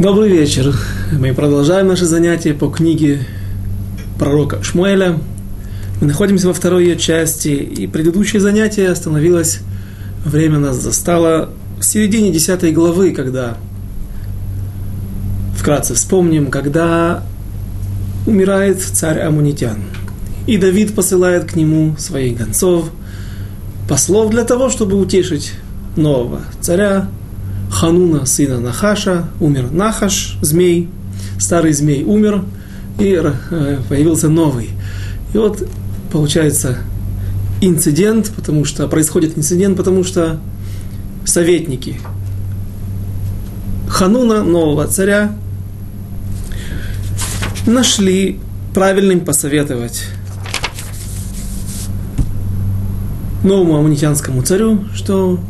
Добрый вечер. Мы продолжаем наши занятия по книге пророка Шмуэля. Мы находимся во второй ее части, и предыдущее занятие остановилось, время нас застало в середине десятой главы, когда, вкратце вспомним, когда умирает царь Амунитян. И Давид посылает к нему своих гонцов, послов для того, чтобы утешить нового царя, Хануна, сына Нахаша, умер Нахаш, змей, старый змей умер, и э, появился новый. И вот получается инцидент, потому что происходит инцидент, потому что советники Хануна, нового царя, нашли правильным посоветовать новому амунитянскому царю, что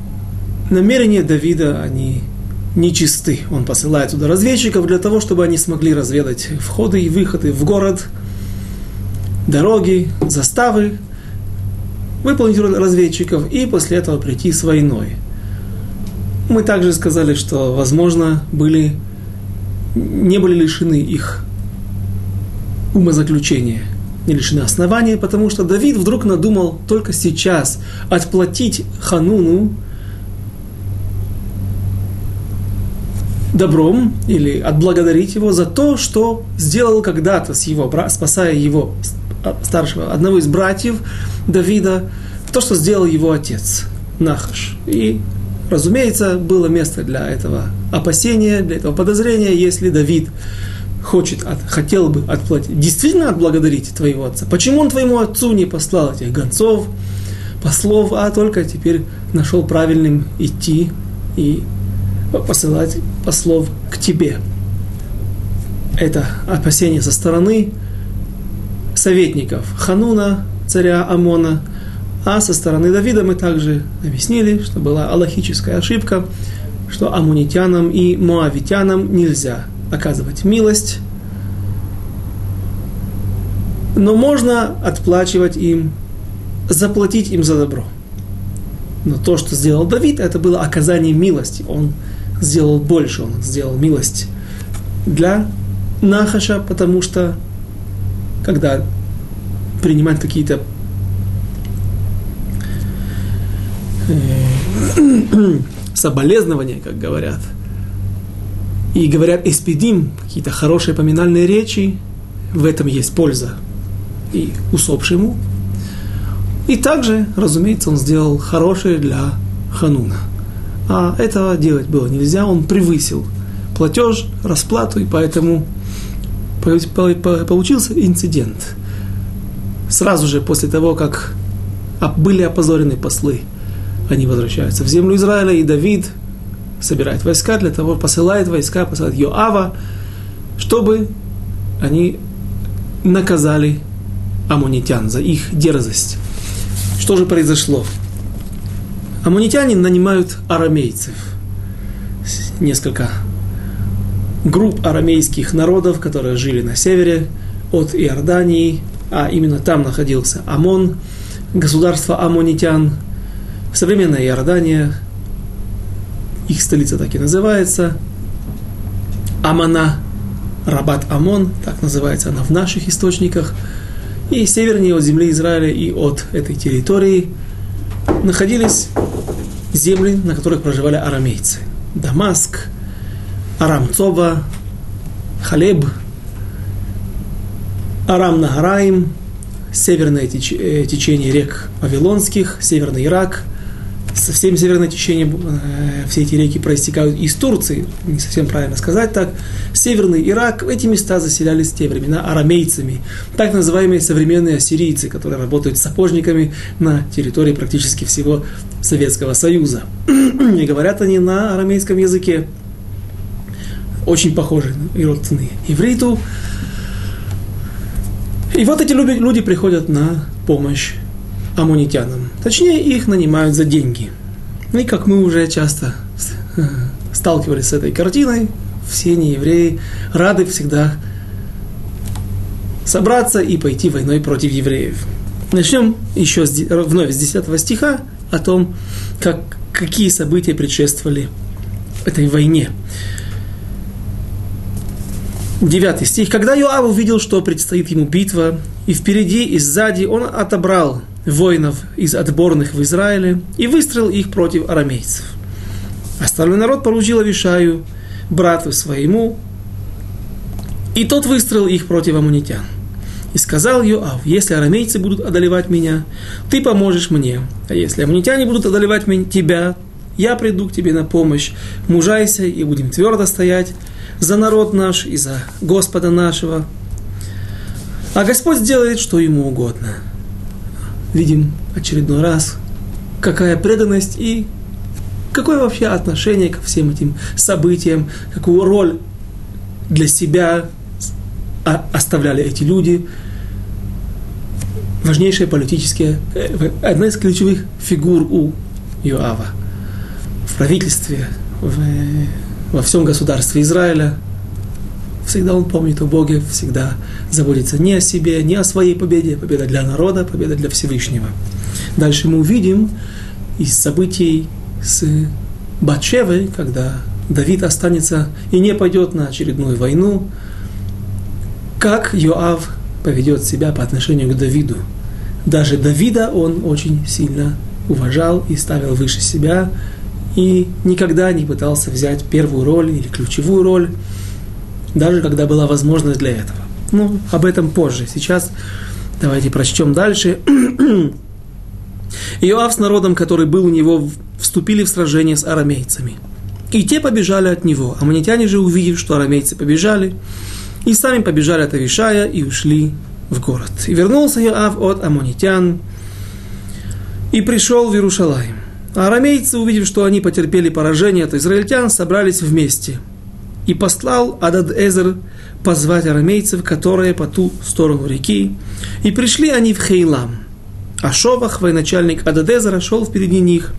намерения Давида, они нечисты. Он посылает туда разведчиков для того, чтобы они смогли разведать входы и выходы в город, дороги, заставы, выполнить роль разведчиков и после этого прийти с войной. Мы также сказали, что, возможно, были, не были лишены их умозаключения, не лишены основания, потому что Давид вдруг надумал только сейчас отплатить Хануну добром или отблагодарить его за то, что сделал когда-то с его, спасая его старшего, одного из братьев Давида, то, что сделал его отец Нахаш. И, разумеется, было место для этого опасения, для этого подозрения, если Давид хочет, от, хотел бы отплатить, действительно отблагодарить твоего отца. Почему он твоему отцу не послал этих гонцов, послов, а только теперь нашел правильным идти и посылать послов к тебе. Это опасение со стороны советников Хануна, царя Амона, а со стороны Давида мы также объяснили, что была аллахическая ошибка, что амунитянам и моавитянам нельзя оказывать милость, но можно отплачивать им, заплатить им за добро. Но то, что сделал Давид, это было оказание милости. Он сделал больше, он сделал милость для Нахаша, потому что когда принимать какие-то э, соболезнования, как говорят, и говорят «эспидим», какие-то хорошие поминальные речи, в этом есть польза и усопшему. И также, разумеется, он сделал хорошее для Хануна – а этого делать было нельзя, он превысил платеж, расплату, и поэтому получился инцидент. Сразу же после того, как были опозорены послы, они возвращаются в землю Израиля, и Давид собирает войска для того, посылает войска, посылает Йоава, чтобы они наказали амунитян за их дерзость. Что же произошло? Амунитяне нанимают арамейцев. Несколько групп арамейских народов, которые жили на севере от Иордании, а именно там находился Амон, государство амонитян. Современная Иордания, их столица так и называется, Амана, Рабат Амон, так называется она в наших источниках, и севернее от земли Израиля и от этой территории находились земли, на которых проживали арамейцы. Дамаск, Арамцова, Халеб, Арам Нагараим, северное э, течение рек Вавилонских, северный Ирак, совсем северное течение, э, все эти реки проистекают из Турции, не совсем правильно сказать так. Северный Ирак, эти места заселялись в те времена арамейцами, так называемые современные ассирийцы, которые работают сапожниками на территории практически всего Советского Союза. И говорят они на арамейском языке, очень похожи и родственные ивриту. И вот эти люди приходят на помощь амунитянам. Точнее, их нанимают за деньги. И как мы уже часто сталкивались с этой картиной, все неевреи рады всегда собраться и пойти войной против евреев. Начнем еще с, вновь с 10 стиха о том, как, какие события предшествовали этой войне. Девятый стих. Когда Йоав увидел, что предстоит ему битва, и впереди, и сзади, он отобрал воинов из отборных в Израиле и выстроил их против арамейцев. Остальной народ поручил Авишаю, брату своему, и тот выстроил их против амунитян. И сказал Йоав, если арамейцы будут одолевать меня, ты поможешь мне, а если амунитяне будут одолевать меня, тебя, я приду к тебе на помощь, мужайся и будем твердо стоять за народ наш и за Господа нашего. А Господь сделает, что ему угодно. Видим очередной раз, какая преданность и какое вообще отношение ко всем этим событиям, какую роль для себя оставляли эти люди. Важнейшие политические, э, одна из ключевых фигур у Иоава в правительстве, в во всем государстве Израиля. Всегда он помнит о Боге, всегда заботится не о себе, не о своей победе. Победа для народа, победа для Всевышнего. Дальше мы увидим из событий с Батшевой, когда Давид останется и не пойдет на очередную войну, как Йоав поведет себя по отношению к Давиду. Даже Давида он очень сильно уважал и ставил выше себя, и никогда не пытался взять первую роль или ключевую роль, даже когда была возможность для этого. Ну, об этом позже. Сейчас давайте прочтем дальше. Иоав с народом, который был у него, вступили в сражение с арамейцами. И те побежали от него. Аммонитяне же, увидев, что арамейцы побежали, и сами побежали от Авишая и ушли в город. И вернулся Иоав от аммонитян и пришел в Иерушалаем. А арамейцы, увидев, что они потерпели поражение от израильтян, собрались вместе. И послал Адад-Эзер позвать арамейцев, которые по ту сторону реки. И пришли они в Хейлам. А Шовах, военачальник Ададезера, шел впереди них.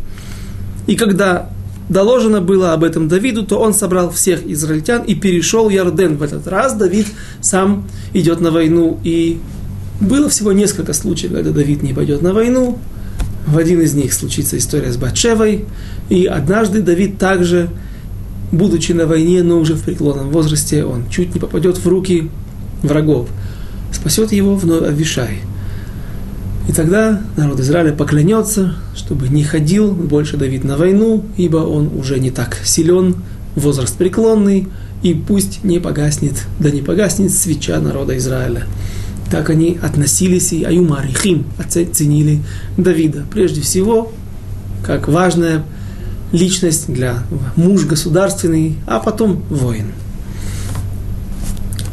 И когда доложено было об этом Давиду, то он собрал всех израильтян и перешел Ярден. В этот раз Давид сам идет на войну. И было всего несколько случаев, когда Давид не пойдет на войну. В один из них случится история с Батшевой, и однажды Давид также, будучи на войне, но уже в преклонном возрасте, он чуть не попадет в руки врагов. Спасет его вновь Авишай. И тогда народ Израиля поклянется, чтобы не ходил больше Давид на войну, ибо он уже не так силен, возраст преклонный, и пусть не погаснет, да не погаснет свеча народа Израиля. Так они относились и Аюмарихим оценили Давида. Прежде всего, как важная личность для муж государственный, а потом воин.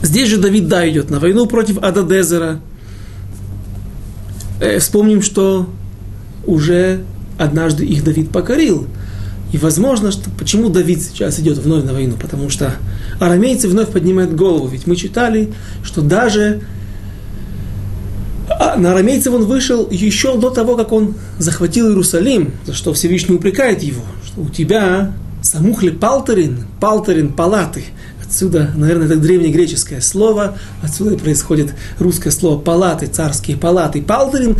Здесь же Давид, да, идет на войну против Ададезера. Э, вспомним, что уже однажды их Давид покорил. И возможно, что почему Давид сейчас идет вновь на войну? Потому что арамейцы вновь поднимают голову. Ведь мы читали, что даже а на арамейцев он вышел еще до того, как он захватил Иерусалим, за что Всевышний упрекает его, что у тебя самухли палтерин, палтерин палаты. Отсюда, наверное, это древнегреческое слово, отсюда происходит русское слово палаты, царские палаты. Палтерин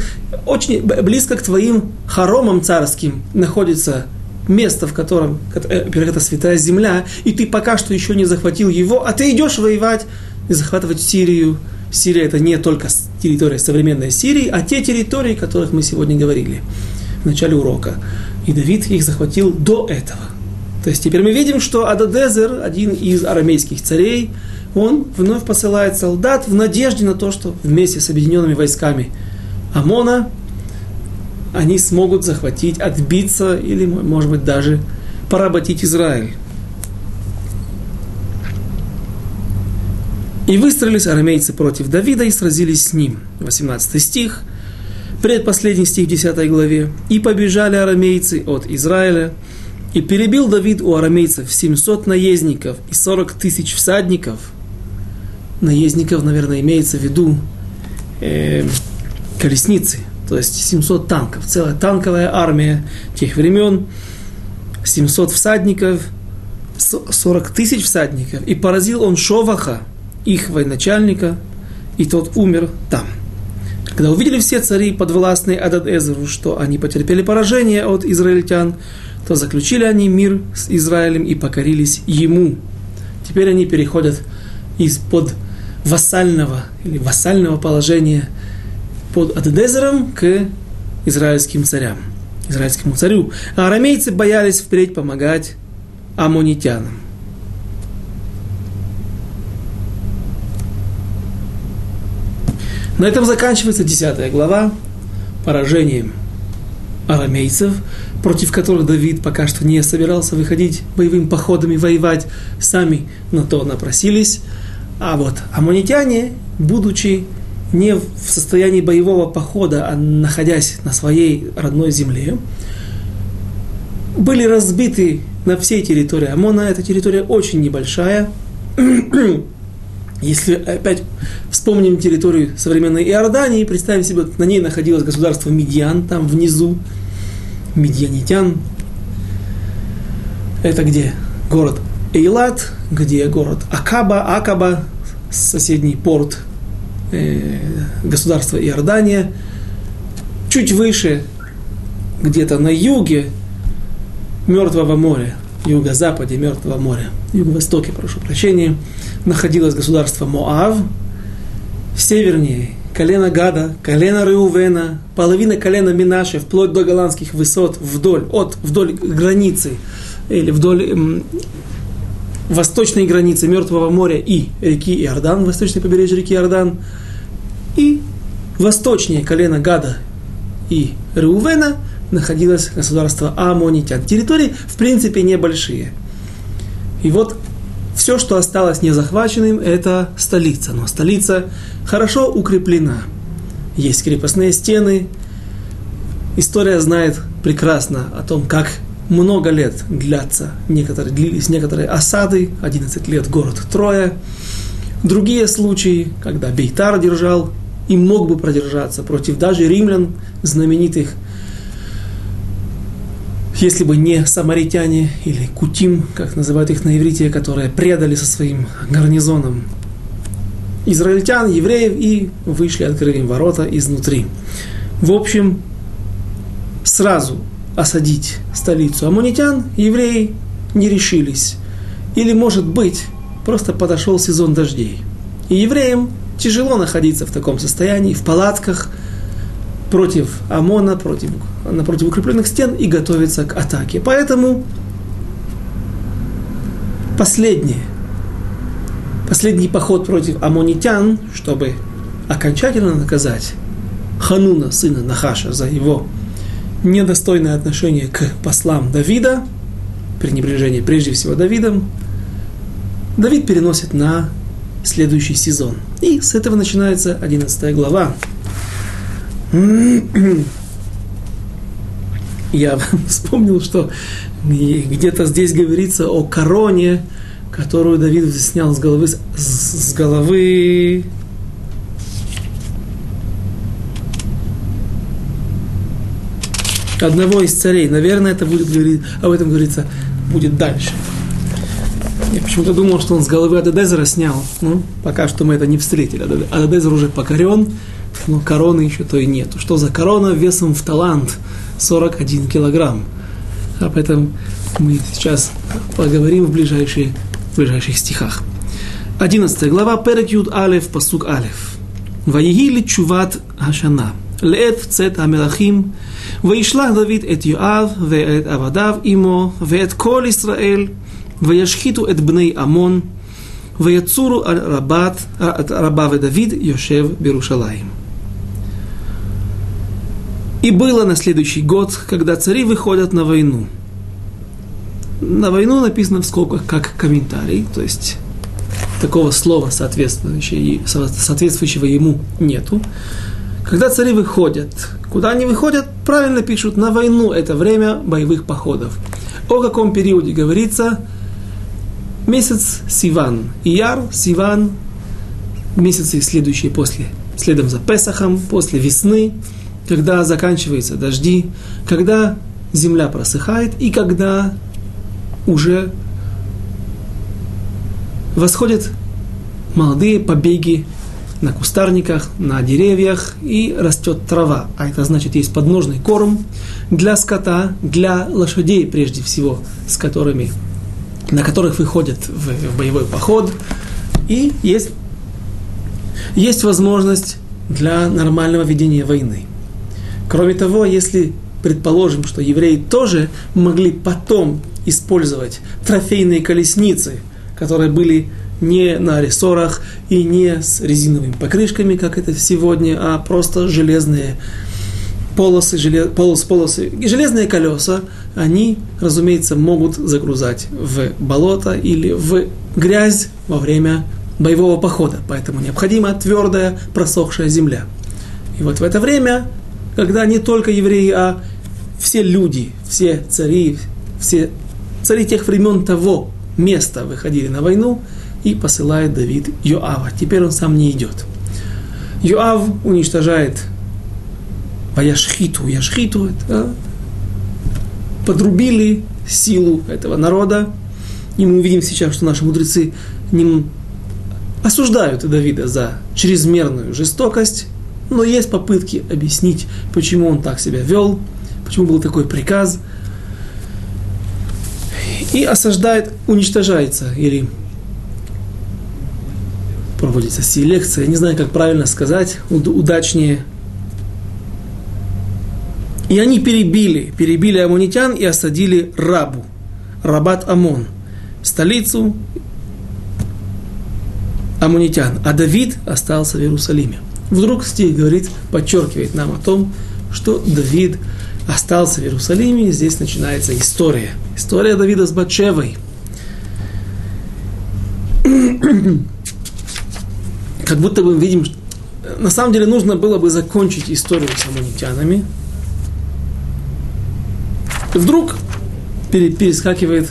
очень близко к твоим хоромам царским находится место, в котором, э, во-первых, это святая земля, и ты пока что еще не захватил его, а ты идешь воевать и захватывать Сирию, Сирия это не только территория современной Сирии, а те территории, о которых мы сегодня говорили в начале урока. И Давид их захватил до этого. То есть теперь мы видим, что Ададезер, один из арамейских царей, он вновь посылает солдат в надежде на то, что вместе с объединенными войсками Амона они смогут захватить, отбиться или, может быть, даже поработить Израиль. И выстроились арамейцы против Давида и сразились с ним. 18 стих, предпоследний стих в 10 главе. И побежали арамейцы от Израиля, и перебил Давид у арамейцев 700 наездников и 40 тысяч всадников. Наездников, наверное, имеется в виду э, колесницы, то есть 700 танков, целая танковая армия тех времен, 700 всадников, 40 тысяч всадников, и поразил он Шоваха, их военачальника, и тот умер там. Когда увидели все цари подвластные Адад-Эзеру, что они потерпели поражение от израильтян, то заключили они мир с Израилем и покорились ему. Теперь они переходят из-под вассального или вассального положения под Адедезером к израильским царям, израильскому царю. А арамейцы боялись впредь помогать амонитянам. На этом заканчивается 10 глава поражением арамейцев, против которых Давид пока что не собирался выходить боевыми походами, воевать. Сами на то напросились. А вот аммонитяне, будучи не в состоянии боевого похода, а находясь на своей родной земле, были разбиты на всей территории Амона. Эта территория очень небольшая. Если опять вспомним территорию современной Иордании, представим себе, на ней находилось государство Медиан, там внизу, медианитян. Это где? Город Эйлат, где город Акаба, Акаба, соседний порт э, государства Иордания. Чуть выше, где-то на юге Мертвого моря, юго-западе Мертвого моря, юго-востоке, прошу прощения, находилось государство Моав, севернее колено Гада, колено Реувена, половина колена Минаши, вплоть до голландских высот, вдоль, от, вдоль границы, или вдоль эм, восточной границы Мертвого моря и реки Иордан, восточное побережье реки Иордан, и восточнее колено Гада и Реувена находилось государство Амонитян. Территории, в принципе, небольшие. И вот все, что осталось незахваченным, это столица. Но столица хорошо укреплена. Есть крепостные стены. История знает прекрасно о том, как много лет длятся некоторые, длились некоторые осады, 11 лет город Троя. Другие случаи, когда Бейтар держал и мог бы продержаться против даже римлян, знаменитых если бы не самаритяне или кутим, как называют их на иврите, которые предали со своим гарнизоном израильтян, евреев и вышли, открыли им ворота изнутри. В общем, сразу осадить столицу амунитян евреи не решились. Или, может быть, просто подошел сезон дождей. И евреям тяжело находиться в таком состоянии, в палатках, против ОМОНа, против, напротив укрепленных стен и готовится к атаке. Поэтому последнее, последний поход против амонитян, чтобы окончательно наказать Хануна, сына Нахаша, за его недостойное отношение к послам Давида, пренебрежение прежде всего Давидом, Давид переносит на следующий сезон. И с этого начинается 11 глава. Я вспомнил, что где-то здесь говорится о короне, которую Давид снял с головы, с, с головы одного из царей. Наверное, это будет говорить, об этом говорится будет дальше. Я почему-то думал, что он с головы Ададезера снял. Ну, пока что мы это не встретили. Ададезер уже покорен, но короны еще то и нету. Что за корона весом в талант 41 килограмм? Об этом мы сейчас поговорим в, ближайшие, в ближайших стихах. 11 глава, Перек Юд Алев, Пасук Алев. ויהי לתשובת השנה, לעת צאת המלכים, וישלח דוד את יואב ואת עבדיו עמו, ואת כל ישראל, וישחיתו את בני עמון, ויצורו על רבת, רבה ודוד יושב בירושלים. И было на следующий год, когда цари выходят на войну. На войну написано в скобках как комментарий, то есть такого слова соответствующего, соответствующего ему нету. Когда цари выходят, куда они выходят, правильно пишут, на войну это время боевых походов. О каком периоде говорится? Месяц Сиван. Ияр, Сиван, месяцы следующие после, следом за Песахом, после весны, когда заканчиваются дожди, когда земля просыхает и когда уже восходят молодые побеги на кустарниках, на деревьях и растет трава. А это значит, есть подножный корм для скота, для лошадей прежде всего, с которыми, на которых выходят в, в боевой поход. И есть, есть возможность для нормального ведения войны. Кроме того, если предположим, что евреи тоже могли потом использовать трофейные колесницы, которые были не на рессорах и не с резиновыми покрышками, как это сегодня, а просто железные полосы, желез, полос, полосы, железные колеса, они, разумеется, могут загрузать в болото или в грязь во время боевого похода. Поэтому необходима твердая просохшая земля. И вот в это время, когда не только евреи, а все люди, все цари, все цари тех времен того места выходили на войну, и посылает Давид Йоава. Теперь он сам не идет. Йоав уничтожает Ваяшхиту. Яшхиту это подрубили силу этого народа. И мы увидим сейчас, что наши мудрецы не осуждают Давида за чрезмерную жестокость, но есть попытки объяснить, почему он так себя вел, почему был такой приказ. И осаждает, уничтожается или проводится селекция, не знаю, как правильно сказать, удачнее. И они перебили, перебили амунитян и осадили Рабу, Рабат Амон, столицу амунитян. А Давид остался в Иерусалиме. Вдруг стих говорит, подчеркивает нам о том, что Давид остался в Иерусалиме, и здесь начинается история. История Давида с Батшевой как будто бы видим, на самом деле нужно было бы закончить историю с амунитянами. И вдруг перескакивает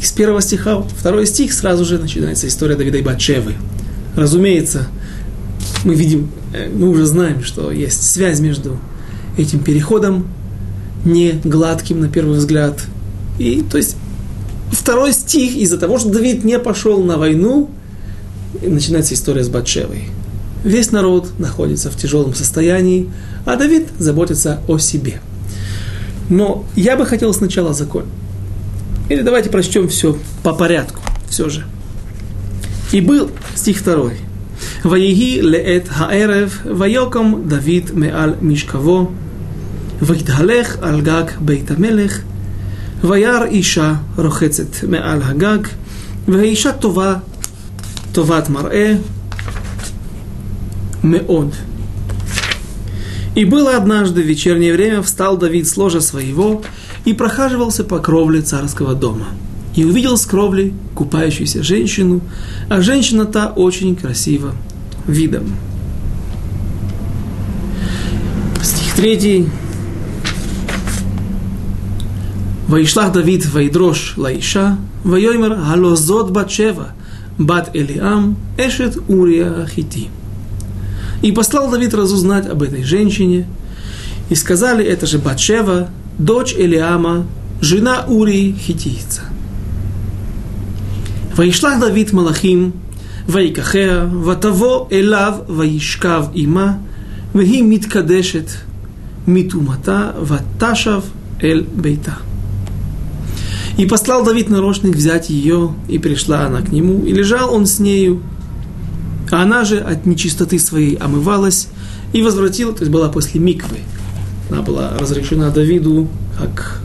из первого стиха второй стих, сразу же начинается история Давида и Батшевы. Разумеется, мы видим, э, мы уже знаем, что есть связь между этим переходом, не гладким на первый взгляд. И, то есть, второй стих из-за того, что Давид не пошел на войну, начинается история с Батшевой. Весь народ находится в тяжелом состоянии, а Давид заботится о себе. Но я бы хотел сначала закон. Или давайте прочтем все по порядку, все же. И был стих второй. ויהי לעת הערב, ויוקם דוד מעל משכבו, ויתהלך על גג בית המלך, וירא אישה רוחצת מעל הגג, והאישה טובה טובת מראה מאוד. И было однажды в вечернее время, встал Давид с ложа своего и прохаживался по кровле царского дома. И увидел с кровли купающуюся женщину, а женщина та очень красива видом. Стих третий. Ваишлах Давид вайдрош лаиша, вайоймер халозот бачева, бат Элиам, эшет Урия хити. И послал Давид разузнать об этой женщине, и сказали, это же Батшева, дочь Элиама, жена Урии хитийца. Ваишлах Давид Малахим – ויקחיה, ותבוא אליו, וישכב עמה, והיא מתקדשת מטומאתה, ותשב אל ביתה. И послал Давид нарочных взять ее, и пришла она к нему, и лежал он с нею. А она же от нечистоты своей омывалась и возвратила, то есть была после миквы. Она была разрешена Давиду, как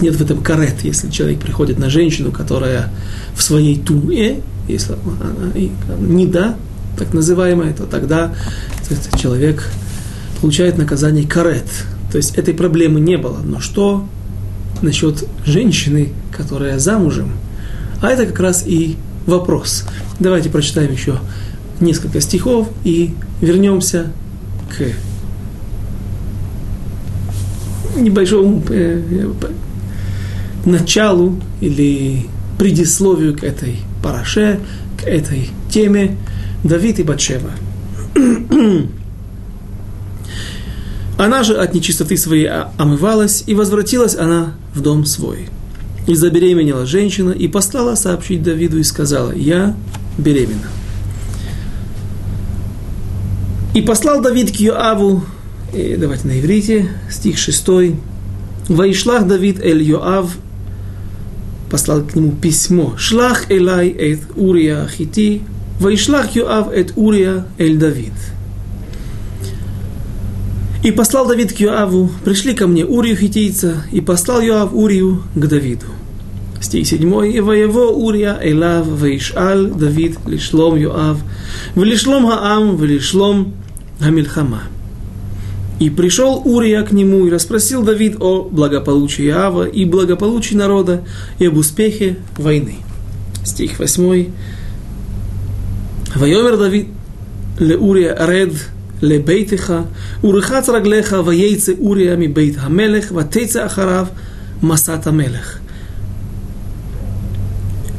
нет в этом карет, если человек приходит на женщину, которая в своей туме, если не да, так называемая, то тогда человек получает наказание карет. То есть этой проблемы не было. Но что насчет женщины, которая замужем. А это как раз и вопрос. Давайте прочитаем еще несколько стихов и вернемся к небольшому э, началу или предисловию к этой параше, к этой теме Давид и Батшева. Она же от нечистоты своей омывалась, и возвратилась она в дом свой. И забеременела женщина, и послала сообщить Давиду, и сказала, я беременна. И послал Давид к Йоаву, и давайте на иврите, стих 6. Ваишлах Давид эль Йоав, послал к нему письмо. «Шлах элай эт Урия хити, вайшлах Юав эт Урия эль Давид». И послал Давид к Юаву, пришли ко мне Урию хитийца, и послал Юав Урию к Давиду. Стих 7. И воево Урия Элав Ваишаль Давид лишлом Юав, велишлом Хаам, велишлом Хамильхама. И пришел Урия к нему и расспросил Давид о благополучии Ава и благополучии народа и об успехе войны. Стих 8. Вайомер Давид ле Урия ред ле бейтеха Урихац раглеха ваейце Урия ми бейт хамелех ватейце ахарав масата мелех.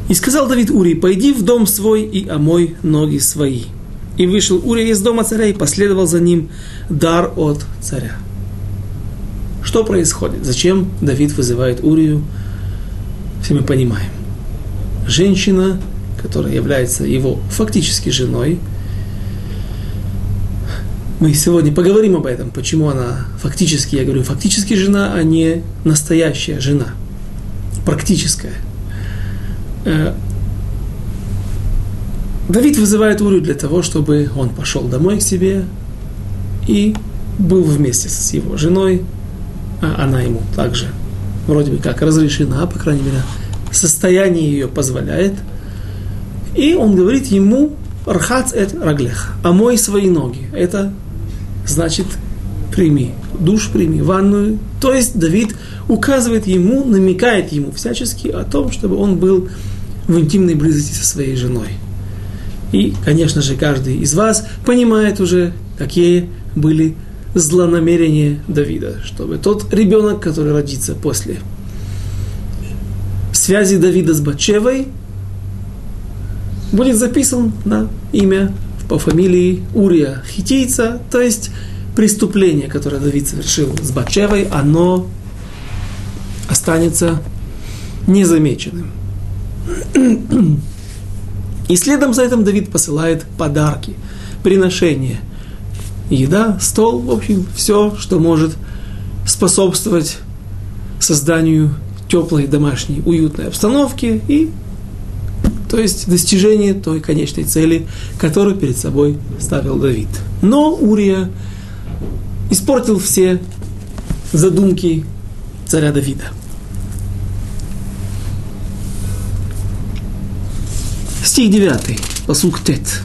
И сказал Давид Урии, пойди в дом свой и омой ноги свои. И вышел Урия из дома царя и последовал за ним дар от царя. Что происходит? Зачем Давид вызывает Урию? Все мы понимаем. Женщина, которая является его фактически женой, мы сегодня поговорим об этом, почему она фактически, я говорю, фактически жена, а не настоящая жена, практическая. Давид вызывает Урию для того, чтобы он пошел домой к себе и был вместе с его женой, а она ему также вроде бы как разрешена, по крайней мере, состояние ее позволяет. И он говорит ему, Рхац эт раглеха, омой свои ноги. Это значит прими, душ прими, ванную. То есть Давид указывает ему, намекает ему всячески о том, чтобы он был в интимной близости со своей женой. И, конечно же, каждый из вас понимает уже, какие были злонамерения Давида, чтобы тот ребенок, который родится после связи Давида с Батшевой, будет записан на имя по фамилии Урия Хитийца, то есть преступление, которое Давид совершил с Батшевой, оно останется незамеченным. И следом за этим Давид посылает подарки, приношения, еда, стол, в общем, все, что может способствовать созданию теплой домашней уютной обстановки и то есть достижение той конечной цели, которую перед собой ставил Давид. Но Урия испортил все задумки царя Давида. Стих 9, посук Тет.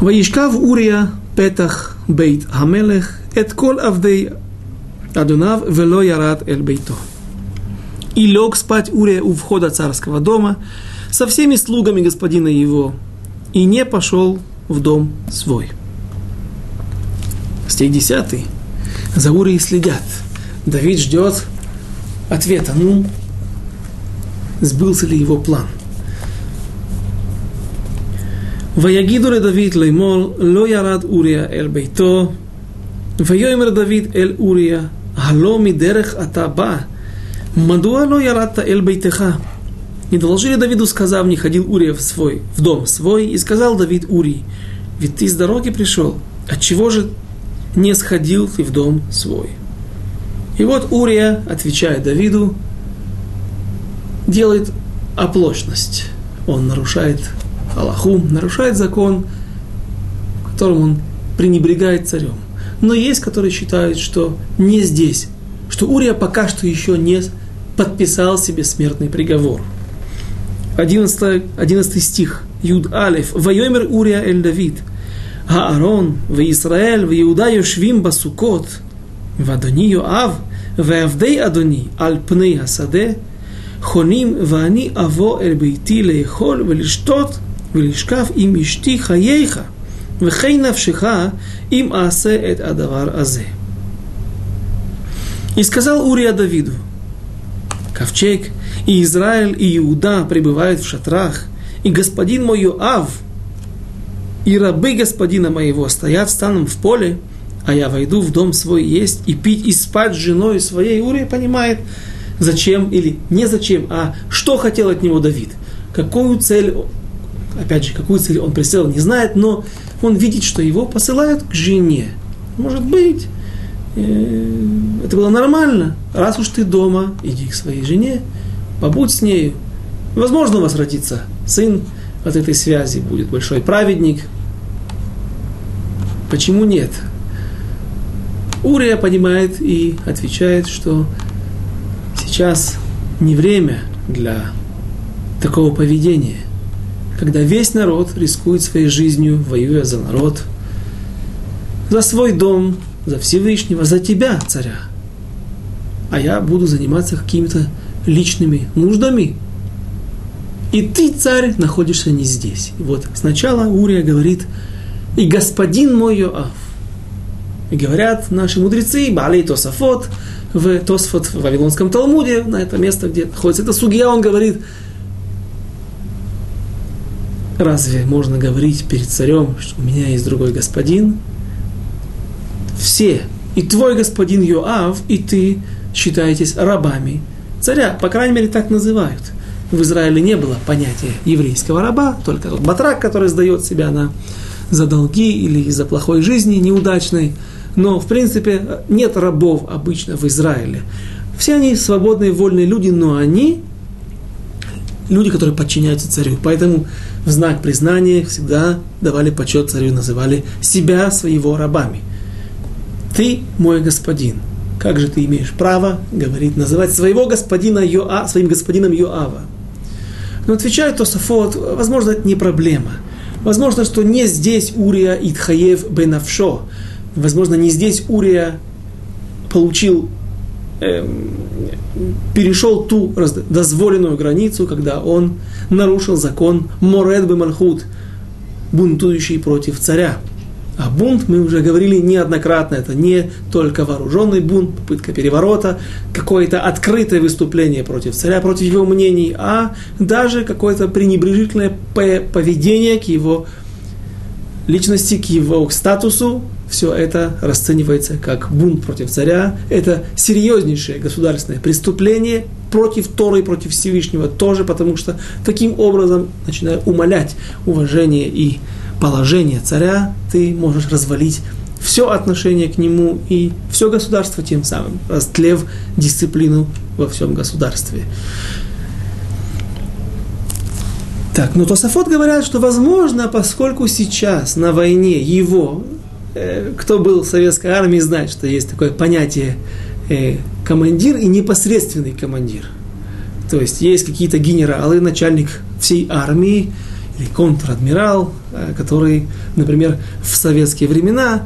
Ваишкав Урия Петах Бейт Хамелех Эт Кол Авдей Адунав Вело Ярат Эль Бейто. И лег спать Урия у входа царского дома со всеми слугами господина его, и не пошел в дом свой. Стих 10. За Урией следят. Давид ждет ответа. Ну, сбылся ли его план. ויגידו לדוד לאמור לא ירד אוריה אל ביתו ויאמר דוד אל אוריה הלא מדרך אתה בא מדוע לא ירדת אל ביתך И доложили Давиду, сказав, не ходил Урия в свой, в дом свой, и сказал Давид Урии, ведь ты с дороги пришел, отчего же не сходил ты в дом свой? И вот Урия отвечает Давиду, делает оплошность. Он нарушает Аллаху, нарушает закон, которым он пренебрегает царем. Но есть, которые считают, что не здесь, что Урия пока что еще не подписал себе смертный приговор. 11, 11 стих. Юд Алиф. Вайомер Урия Эль Давид. Аарон, в Исраэль, в Иуда Йошвим Басукот, в Адони Йоав, в Авдей Адони, Аль Асаде, חונים ואני אבוא אל ביתי לאכול ולשתות ולשכב עם אשתי חייך, וכי נפשך אם אעשה את הדבר הזה. И сказал Урия Давиду, ковчег, и Израиль, и Иуда пребывают в шатрах, и господин мой Йоав, и рабы господина моего стоят станом в поле, а я войду в дом свой есть и пить и спать с женой своей. Урия понимает, зачем или не зачем, а что хотел от него Давид. Какую цель, опять же, какую цель он преследовал, не знает, но он видит, что его посылают к жене. Может быть, э, это было нормально. Раз уж ты дома, иди к своей жене, побудь с нею. Возможно, у вас родится сын от этой связи, будет большой праведник. Почему нет? Урия понимает и отвечает, что сейчас не время для такого поведения, когда весь народ рискует своей жизнью, воюя за народ, за свой дом, за Всевышнего, за тебя, царя. А я буду заниматься какими-то личными нуждами. И ты, царь, находишься не здесь. И вот сначала Урия говорит, и господин мой Йоав. И говорят наши мудрецы, Балей Тосафот, в Тосфот в Вавилонском Талмуде, на это место, где находится эта судья, он говорит, разве можно говорить перед царем, что у меня есть другой господин? Все, и твой господин Йоав, и ты считаетесь рабами царя, по крайней мере, так называют. В Израиле не было понятия еврейского раба, только батрак, который сдает себя на за долги или из-за плохой жизни неудачной. Но, в принципе, нет рабов обычно в Израиле. Все они свободные, вольные люди, но они люди, которые подчиняются царю. Поэтому в знак признания всегда давали почет царю, называли себя своего рабами. Ты мой господин. Как же ты имеешь право, говорит, называть своего господина Йоа, своим господином Йоава? Но отвечает Тософот, возможно, это не проблема. Возможно, что не здесь Урия Итхаев Бенавшо. Возможно, не здесь Урия получил, эм, перешел ту дозволенную границу, когда он нарушил закон Моред Бемальхут, бунтующий против царя. А бунт, мы уже говорили неоднократно, это не только вооруженный бунт, попытка переворота, какое-то открытое выступление против царя, против его мнений, а даже какое-то пренебрежительное поведение к его личности, к его статусу, все это расценивается как бунт против царя. Это серьезнейшее государственное преступление против Торы, против Всевышнего тоже, потому что таким образом, начиная умолять уважение и положение царя, ты можешь развалить все отношение к нему и все государство тем самым, растлев дисциплину во всем государстве. Так, но Тософот говорят, что возможно, поскольку сейчас на войне его, кто был в советской армии, знает, что есть такое понятие э, командир и непосредственный командир. То есть есть какие-то генералы, начальник всей армии, или контр-адмирал, э, который, например, в советские времена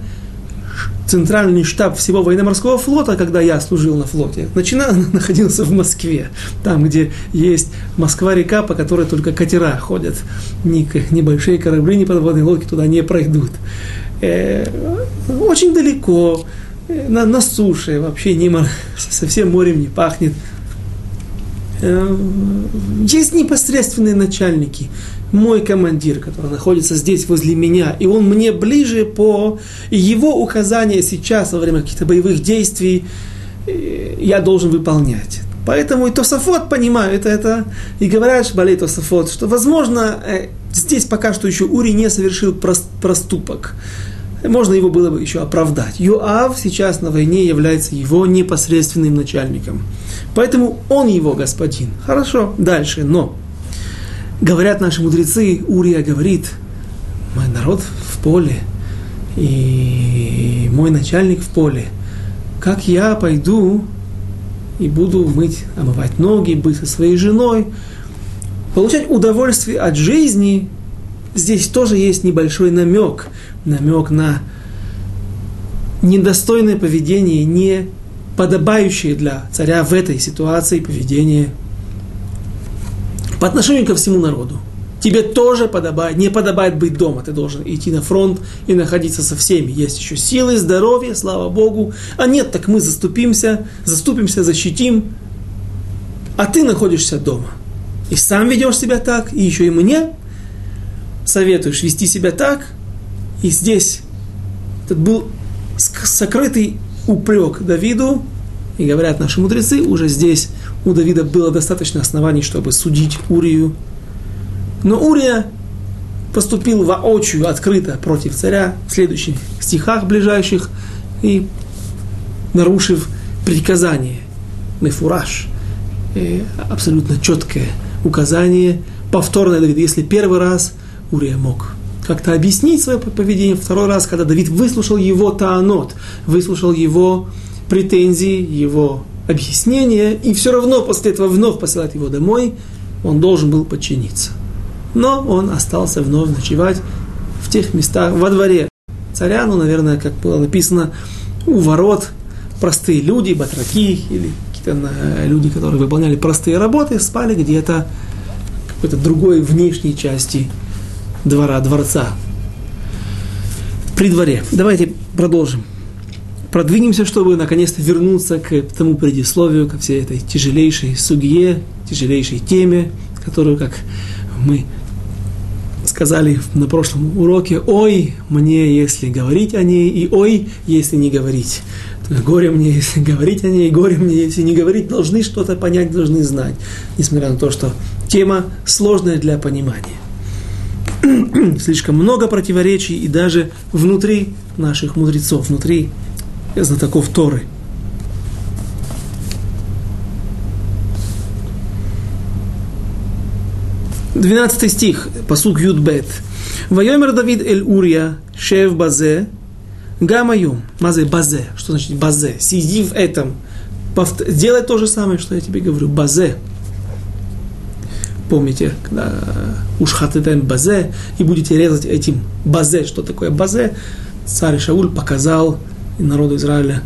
центральный штаб всего военно-морского флота, когда я служил на флоте, начинал, находился в Москве, там, где есть Москва-река, по которой только катера ходят, ни, ни большие корабли, ни подводные лодки туда не пройдут. Э, очень далеко, э, на, на суше, вообще не, совсем морем не пахнет. Э, есть непосредственные начальники, мой командир, который находится здесь возле меня, и он мне ближе по его указания сейчас во время каких-то боевых действий э, я должен выполнять. Поэтому и Тософот понимают это, и говорят Шбалей Тософот, что, возможно, э, здесь пока что еще Ури не совершил проступок. Можно его было бы еще оправдать. Юав сейчас на войне является его непосредственным начальником. Поэтому он его господин. Хорошо, дальше. Но говорят наши мудрецы, Урия говорит, мой народ в поле, и мой начальник в поле. Как я пойду и буду мыть, омывать ноги, быть со своей женой, получать удовольствие от жизни, здесь тоже есть небольшой намек, намек на недостойное поведение, не подобающее для царя в этой ситуации поведение по отношению ко всему народу. Тебе тоже подобает, не подобает быть дома. Ты должен идти на фронт и находиться со всеми. Есть еще силы, здоровье, слава Богу. А нет, так мы заступимся, заступимся, защитим. А ты находишься дома. И сам ведешь себя так, и еще и мне советуешь вести себя так. И здесь этот был сокрытый упрек Давиду, и говорят наши мудрецы, уже здесь у Давида было достаточно оснований, чтобы судить Урию. Но Урия поступил воочию, открыто против царя в следующих стихах ближайших. И нарушив приказание. Мефураж. Э, абсолютно четкое указание, повторное Давид. Если первый раз Урия мог как-то объяснить свое поведение, второй раз, когда Давид выслушал его таанот, выслушал его претензии, его объяснения, и все равно после этого вновь посылать его домой, он должен был подчиниться. Но он остался вновь ночевать в тех местах, во дворе царя, ну, наверное, как было написано, у ворот простые люди, батраки или какие-то э, люди, которые выполняли простые работы, спали где-то какой-то другой внешней части двора, дворца, при дворе. Давайте продолжим. Продвинемся, чтобы наконец-то вернуться к тому предисловию, ко всей этой тяжелейшей сугье, тяжелейшей теме, которую, как мы сказали на прошлом уроке, ой, мне, если говорить о ней, и ой, если не говорить. Горе мне, если говорить о ней, горе мне, если не говорить, должны что-то понять, должны знать. Несмотря на то, что тема сложная для понимания. Слишком много противоречий и даже внутри наших мудрецов, внутри знатоков Торы – 12 стих, посук Юдбет. Вайомер Давид эль Урия, шев базе, гамаю, мазе базе. Что значит базе? Сиди в этом. Повт... Делай то же самое, что я тебе говорю. Базе. Помните, когда ушхатетен базе, и будете резать этим базе. Что такое базе? Царь Шауль показал народу Израиля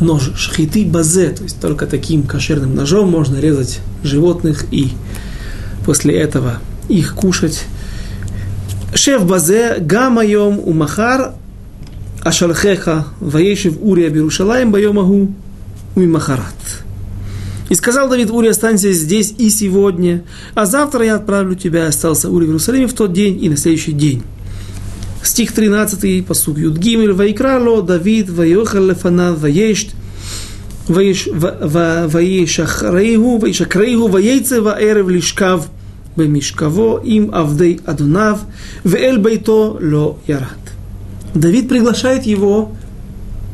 нож шхиты базе, то есть только таким кошерным ножом можно резать животных и после этого их кушать. Шеф базе гамайом у махар ашалхеха ваешев урия берушалаем байомагу махарат. И сказал Давид Ури, останься здесь и сегодня, а завтра я отправлю тебя, остался Ури в Иерусалиме в тот день и на следующий день. Стих 13, посук Юд Гимель, Ваикрало Давид, Ваиохал Лефанав, Ваешт, Ваешахрейгу, Ваешакрейгу, Ваейце, Ваэрев Лишкав, бемишкаво им авдей адунав, эль бейто ло ярат. Давид приглашает его,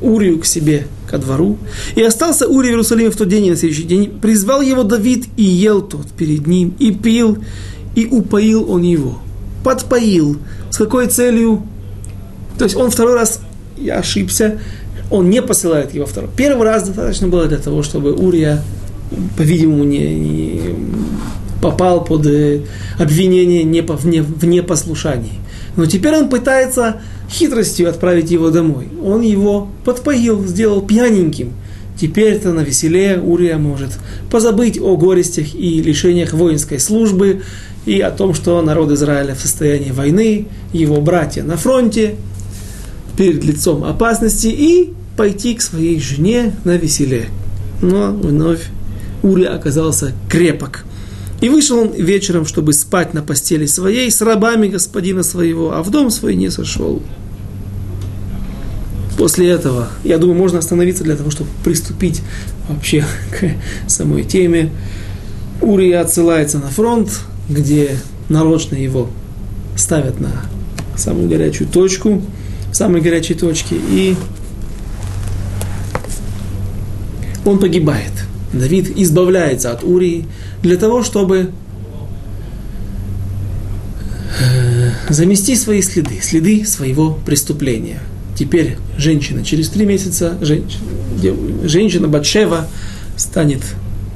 Урию, к себе, ко двору. И остался Урия в Иерусалиме в тот день и на следующий день. Призвал его Давид и ел тот перед ним, и пил, и упоил он его. Подпоил. С какой целью? То есть он второй раз, я ошибся, он не посылает его второй. Первый раз достаточно было для того, чтобы Урия, по-видимому, не, не попал под э, обвинение в непослушании. Но теперь он пытается хитростью отправить его домой. Он его подпоил, сделал пьяненьким. Теперь-то на веселе Урия может позабыть о горестях и лишениях воинской службы и о том, что народ Израиля в состоянии войны, его братья на фронте, перед лицом опасности и пойти к своей жене на веселе. Но вновь Урия оказался крепок. И вышел он вечером, чтобы спать на постели своей с рабами господина своего, а в дом свой не сошел. После этого, я думаю, можно остановиться для того, чтобы приступить вообще к самой теме. Урия отсылается на фронт, где нарочно его ставят на самую горячую точку, в самой горячей точке, и он погибает. Давид избавляется от Урии, для того, чтобы э, замести свои следы, следы своего преступления. Теперь женщина через три месяца, женщина, женщина Батшева станет,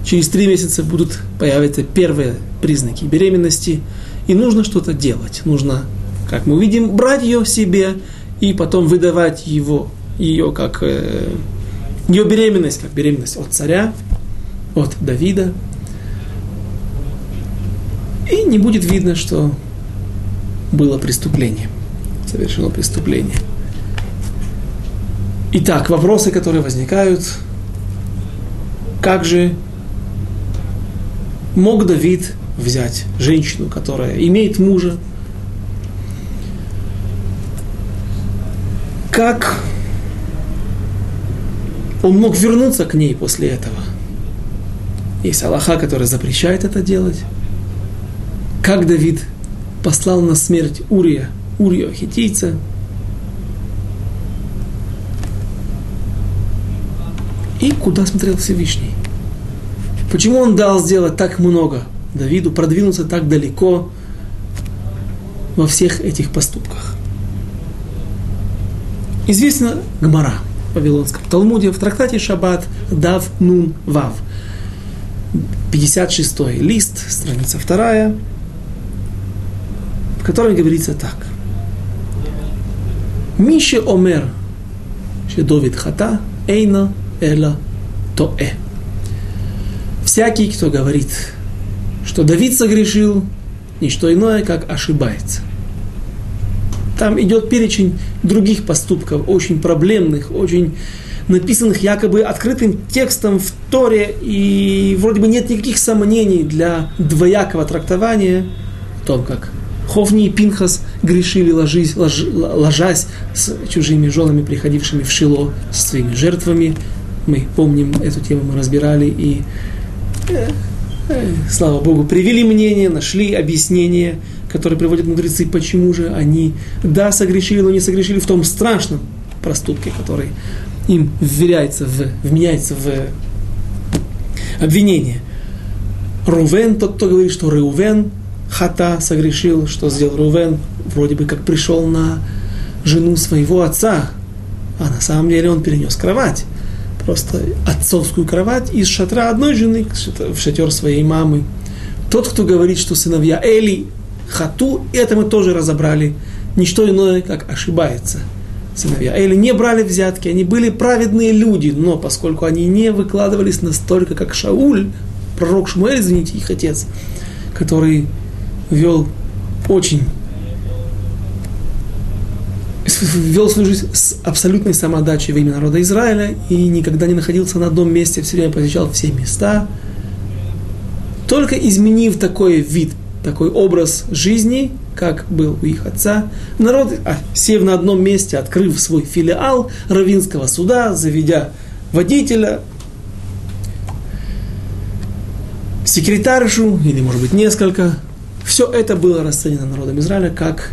через три месяца будут появиться первые признаки беременности, и нужно что-то делать. Нужно, как мы видим, брать ее себе и потом выдавать его, ее как э, ее беременность, как беременность от царя, от Давида, и не будет видно, что было преступление, совершено преступление. Итак, вопросы, которые возникают, как же мог Давид взять женщину, которая имеет мужа, как он мог вернуться к ней после этого. Есть Аллаха, который запрещает это делать как Давид послал на смерть Урия, Урию Хитийца. И куда смотрел Всевышний? Почему он дал сделать так много Давиду, продвинуться так далеко во всех этих поступках? Известно Гмара в Вавилонском Талмуде в трактате Шаббат Дав Нун Вав. 56 лист, страница 2, в которой говорится так. Мише Омер, Шедовид Хата, Эйна Эла Тоэ. Всякий, кто говорит, что Давид согрешил, не что иное, как ошибается. Там идет перечень других поступков, очень проблемных, очень написанных якобы открытым текстом в Торе, и вроде бы нет никаких сомнений для двоякого трактования о том, как Ховни и Пинхас грешили, ложись, лож, ложась с чужими женами, приходившими в Шило, со своими жертвами. Мы помним эту тему, мы разбирали, и, э, э, слава Богу, привели мнение, нашли объяснение, которое приводят мудрецы, почему же они, да, согрешили, но не согрешили в том страшном проступке, который им вверяется в, вменяется в обвинение. Рувен, тот, кто говорит, что Реувен хата согрешил, что сделал Рувен, вроде бы как пришел на жену своего отца, а на самом деле он перенес кровать, просто отцовскую кровать из шатра одной жены в шатер своей мамы. Тот, кто говорит, что сыновья Эли хату, это мы тоже разобрали, ничто иное, как ошибается – сыновья Эли не брали взятки, они были праведные люди, но поскольку они не выкладывались настолько, как Шауль, пророк Шмуэль, извините, их отец, который вел очень вел свою жизнь с абсолютной самоотдачей во имя народа Израиля и никогда не находился на одном месте, все время посещал все места. Только изменив такой вид, такой образ жизни, как был у их отца. Народ, а, сев на одном месте, открыв свой филиал Равинского суда, заведя водителя, секретаршу, или, может быть, несколько, все это было расценено народом Израиля как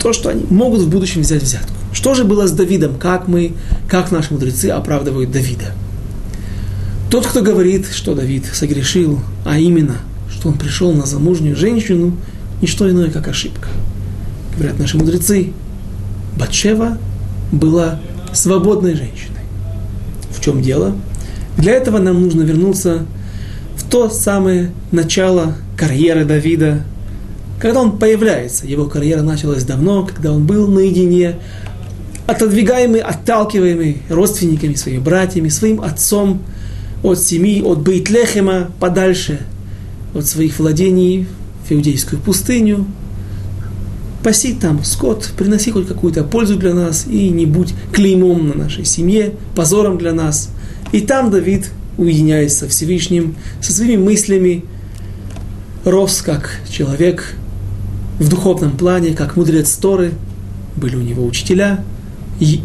то, что они могут в будущем взять взятку. Что же было с Давидом? Как мы, как наши мудрецы оправдывают Давида? Тот, кто говорит, что Давид согрешил, а именно, что он пришел на замужнюю женщину – не что иное, как ошибка. Говорят наши мудрецы, Батшева была свободной женщиной. В чем дело? Для этого нам нужно вернуться в то самое начало карьеры Давида, когда он появляется. Его карьера началась давно, когда он был наедине, отодвигаемый, отталкиваемый родственниками, своими братьями, своим отцом от семьи, от Бейтлехема подальше от своих владений в иудейскую пустыню, паси там скот, приноси хоть какую-то пользу для нас и не будь клеймом на нашей семье, позором для нас. И там Давид, уединяясь со Всевышним, со своими мыслями, рос как человек в духовном плане, как мудрец Торы, были у него учителя, и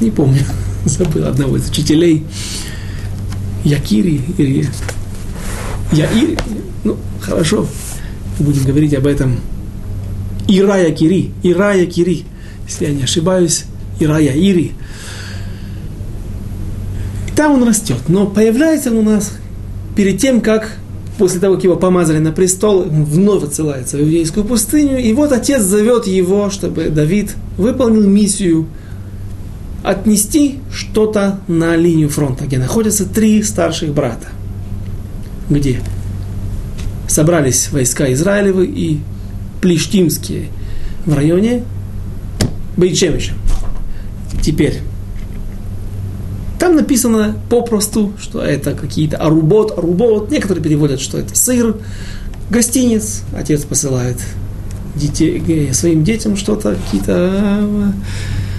не помню, забыл одного из учителей, Якири или Яири. Ну, хорошо, будем говорить об этом. Ира Якири, Ира Якири, если я не ошибаюсь, Ира Яири. И там он растет, но появляется он у нас перед тем, как после того, как его помазали на престол, вновь отсылается в иудейскую пустыню, и вот отец зовет его, чтобы Давид выполнил миссию – отнести что-то на линию фронта, где находятся три старших брата, где собрались войска Израилевы и плештимские в районе Бейчемича. Теперь, там написано попросту, что это какие-то арубот, арубот, некоторые переводят, что это сыр, гостиниц, отец посылает детей, э, своим детям что-то, какие-то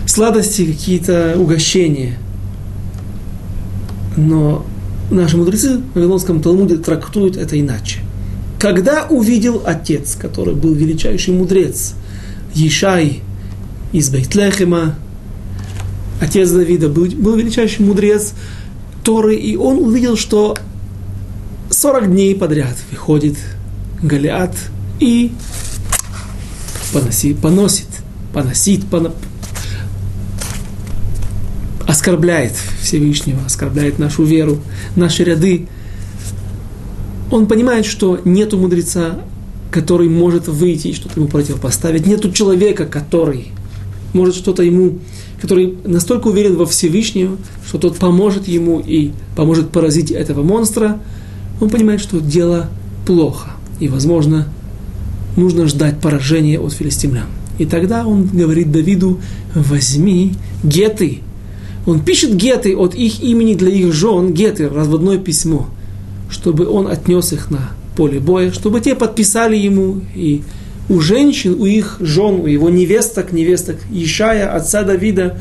сладости, какие-то угощения. Но наши мудрецы в Вавилонском Талмуде трактуют это иначе. Когда увидел отец, который был величайший мудрец, Ешай из Бейтлехема, отец Давида был, был величайший мудрец Торы, и он увидел, что 40 дней подряд выходит Голиат и поносит, поносит, поносит, оскорбляет Всевышнего, оскорбляет нашу веру, наши ряды, он понимает, что нету мудреца, который может выйти и что-то ему противопоставить. Нету человека, который может что-то ему, который настолько уверен во Всевышнем, что тот поможет ему и поможет поразить этого монстра. Он понимает, что дело плохо. И, возможно, нужно ждать поражения от филистимлян. И тогда он говорит Давиду, возьми геты. Он пишет геты от их имени для их жен, геты, разводное письмо, чтобы он отнес их на поле боя, чтобы те подписали ему и у женщин, у их жен, у его невесток, невесток Ишая, отца Давида,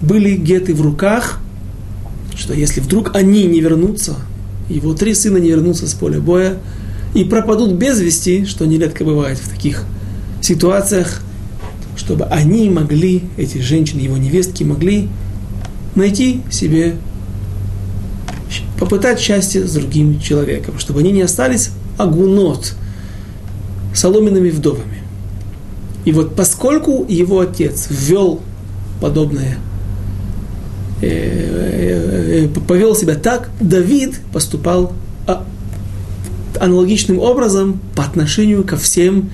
были геты в руках, что если вдруг они не вернутся, его три сына не вернутся с поля боя и пропадут без вести, что нередко бывает в таких ситуациях, чтобы они могли, эти женщины, его невестки, могли найти себе, попытать счастье с другим человеком, чтобы они не остались агунот, соломенными вдовами. И вот поскольку его отец ввел подобное, э, э, э, повел себя так, Давид поступал а, аналогичным образом по отношению ко всем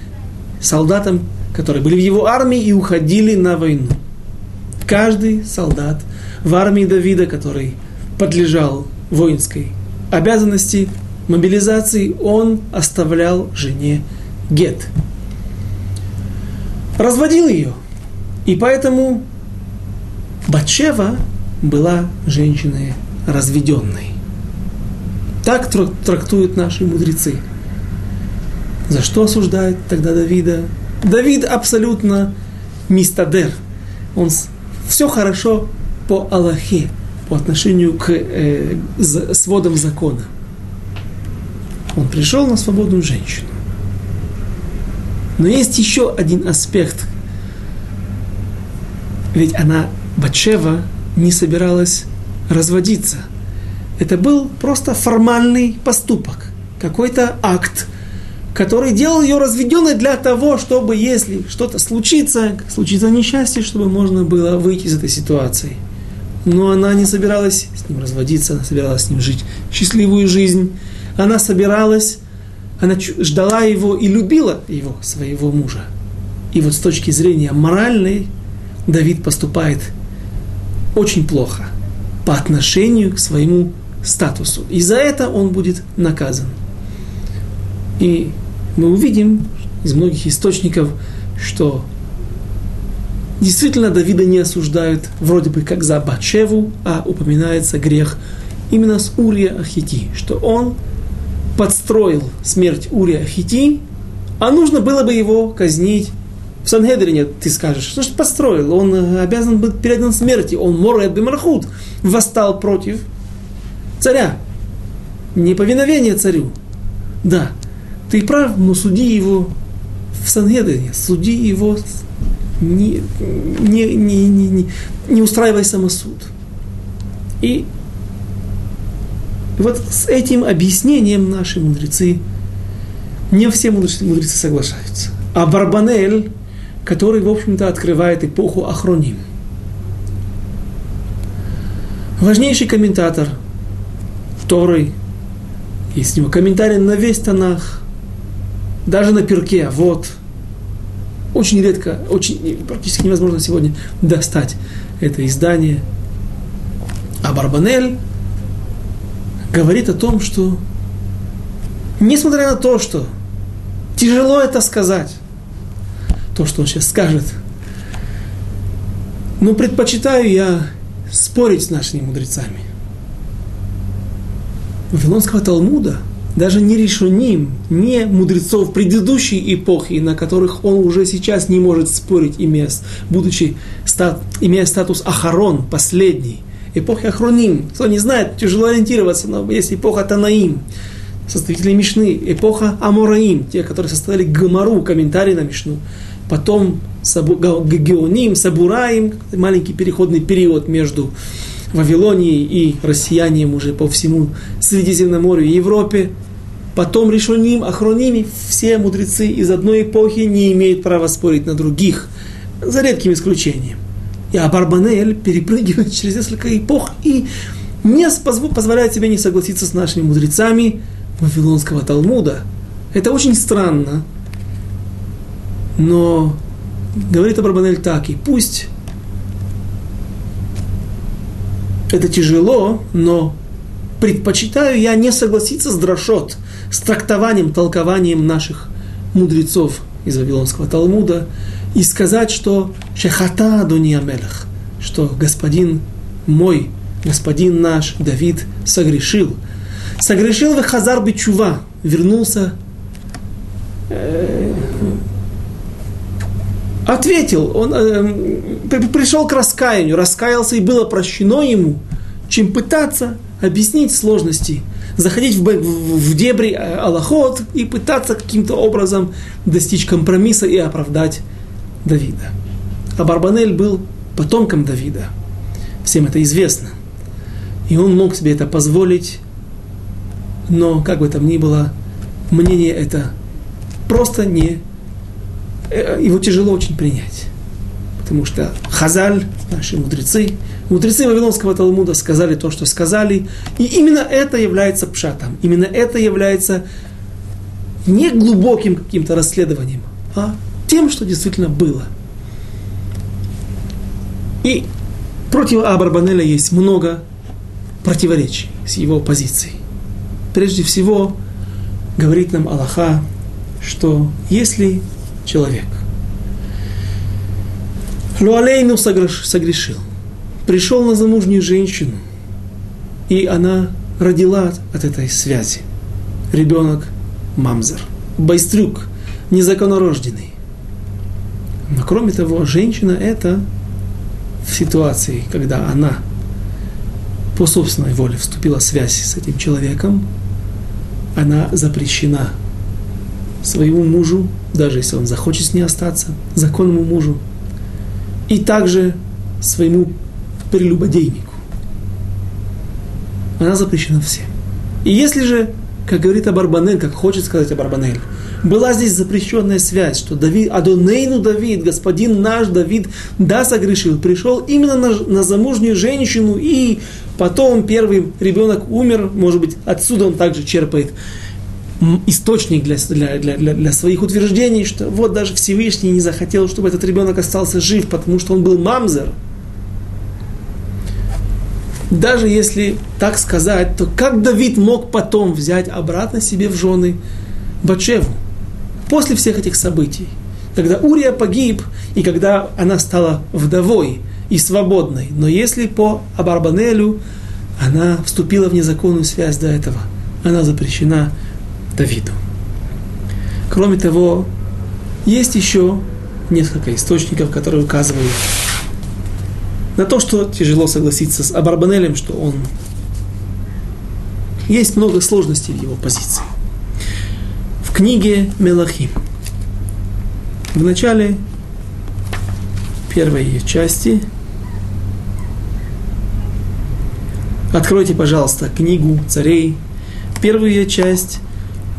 солдатам, которые были в его армии и уходили на войну. Каждый солдат в армии Давида, который подлежал воинской обязанности, мобилизации, он оставлял жене гет. Разводил ее. И поэтому Батшева была женщиной разведенной. Так трактуют наши мудрецы. За что осуждают тогда Давида? Давид абсолютно мистадер. Он все хорошо по Аллахе, по отношению к э, сводам закона. Он пришел на свободную женщину. Но есть еще один аспект. Ведь она, Батшева, не собиралась разводиться. Это был просто формальный поступок, какой-то акт, который делал ее разведенной для того, чтобы, если что-то случится, случится несчастье, чтобы можно было выйти из этой ситуации. Но она не собиралась с ним разводиться, она собиралась с ним жить счастливую жизнь. Она собиралась она ждала его и любила его, своего мужа. И вот с точки зрения моральной Давид поступает очень плохо по отношению к своему статусу. И за это он будет наказан. И мы увидим из многих источников, что действительно Давида не осуждают вроде бы как за Бачеву, а упоминается грех именно с Урия Ахити, что он подстроил смерть Урия Хити, а нужно было бы его казнить в Сангедрине, ты скажешь, что же подстроил? Он э, обязан был передан смерти, он Морет Бемархут восстал против царя. Неповиновение царю. Да, ты прав, но суди его в Сангедрине, суди его, не, не, не, не, не, не устраивай самосуд. И вот с этим объяснением наши мудрецы, не все мудрецы, мудрецы соглашаются. А Барбанель, который, в общем-то, открывает эпоху Ахроним. Важнейший комментатор Торы, есть у него комментарий на весь Танах, даже на перке, вот. Очень редко, очень, практически невозможно сегодня достать это издание. А Барбанель говорит о том, что несмотря на то, что тяжело это сказать, то, что он сейчас скажет, но предпочитаю я спорить с нашими мудрецами. Вавилонского Талмуда, даже не решеним, не мудрецов предыдущей эпохи, на которых он уже сейчас не может спорить, имея, будучи, стат, имея статус Ахарон, последний – эпохи Ахроним. Кто не знает, тяжело ориентироваться, но есть эпоха Танаим, составители Мишны, эпоха Амураим, те, которые составили Гамару, комментарий на Мишну. Потом Сабу, Геоним, Сабураим, маленький переходный период между Вавилонией и россиянием уже по всему Средиземноморью и Европе. Потом Решоним, Ахроними, все мудрецы из одной эпохи не имеют права спорить на других, за редким исключением. И Абарбанель перепрыгивает через несколько эпох и не позволяет себе не согласиться с нашими мудрецами Вавилонского Талмуда. Это очень странно, но говорит Абарбанель так, и пусть это тяжело, но предпочитаю я не согласиться с Драшот, с трактованием, толкованием наших мудрецов из Вавилонского Талмуда и сказать, что Шехата Дуния Мелех, что господин мой, господин наш Давид согрешил. Согрешил в Хазар Бичува, вернулся, э, ответил, он э, пришел к раскаянию, раскаялся и было прощено ему, чем пытаться объяснить сложности, заходить в, в, в дебри э, Аллахот и пытаться каким-то образом достичь компромисса и оправдать Давида. А Барбанель был потомком Давида. Всем это известно. И он мог себе это позволить, но, как бы там ни было, мнение это просто не... Э, его тяжело очень принять. Потому что Хазаль, наши мудрецы, мудрецы Вавилонского Талмуда сказали то, что сказали, и именно это является пшатом, именно это является не глубоким каким-то расследованием, а тем, что действительно было. И против Абарбанеля есть много противоречий с его позицией. Прежде всего, говорит нам Аллаха, что если человек Луалейну согрешил, пришел на замужнюю женщину, и она родила от этой связи. Ребенок мамзер, байстрюк, незаконнорожденный. Но кроме того, женщина это в ситуации, когда она по собственной воле вступила в связь с этим человеком, она запрещена своему мужу, даже если он захочет с ней остаться, законному мужу, и также своему прелюбодейнику. Она запрещена всем. И если же, как говорит Абарбанель, как хочет сказать Абарбанель, была здесь запрещенная связь, что Давид, Адонейну Давид, господин наш Давид, да, согрешил, пришел именно на, на замужнюю женщину, и потом первый ребенок умер, может быть, отсюда он также черпает источник для, для, для, для своих утверждений, что вот даже Всевышний не захотел, чтобы этот ребенок остался жив, потому что он был мамзер. Даже если так сказать, то как Давид мог потом взять обратно себе в жены Бачеву? После всех этих событий, когда Урия погиб, и когда она стала вдовой и свободной, но если по Абарбанелю она вступила в незаконную связь до этого, она запрещена Давиду. Кроме того, есть еще несколько источников, которые указывают на то, что тяжело согласиться с Абарбанелем, что он... Есть много сложностей в его позиции. В книге Мелахим, в начале первой части, откройте, пожалуйста, книгу царей, первую часть,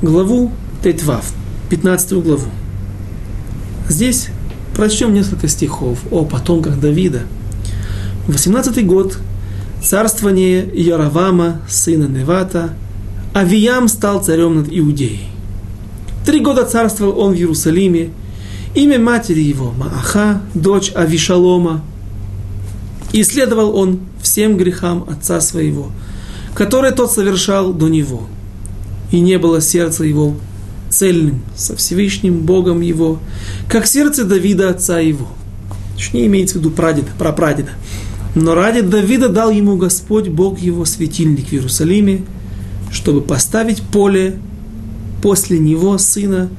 главу Тетвав, 15 главу. Здесь прочтем несколько стихов о потомках Давида. 18 год царствование Яровама, сына Невата, Авиям стал царем над Иудеей. Три года царствовал он в Иерусалиме. Имя матери его Мааха, дочь Авишалома. И исследовал он всем грехам отца своего, которые тот совершал до него – и не было сердце его цельным со Всевышним Богом его, как сердце Давида, отца его. Точнее, имеется в виду прадеда, прапрадеда. Но ради Давида дал ему Господь, Бог его, светильник в Иерусалиме, чтобы поставить поле после него, сына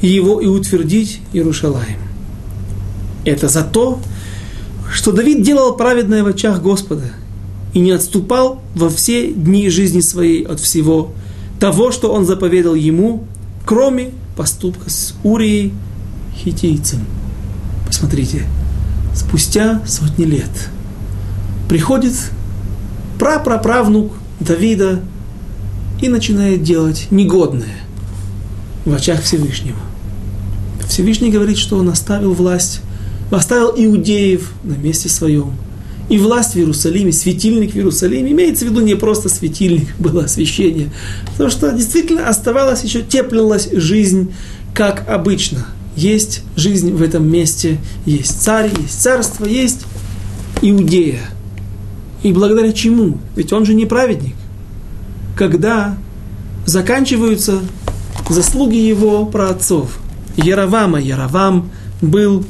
его, и утвердить Иерушалаем. Это за то, что Давид делал праведное в очах Господа и не отступал во все дни жизни своей от всего того, что он заповедал ему, кроме поступка с Урией хитийцем. Посмотрите, спустя сотни лет приходит прапраправнук Давида и начинает делать негодное в очах Всевышнего. Всевышний говорит, что он оставил власть оставил иудеев на месте своем. И власть в Иерусалиме, светильник в Иерусалиме, имеется в виду не просто светильник, было освещение, потому что действительно оставалась еще, теплилась жизнь, как обычно. Есть жизнь в этом месте, есть царь, есть царство, есть Иудея. И благодаря чему? Ведь он же не праведник. Когда заканчиваются заслуги его праотцов. Яровама, Яровам был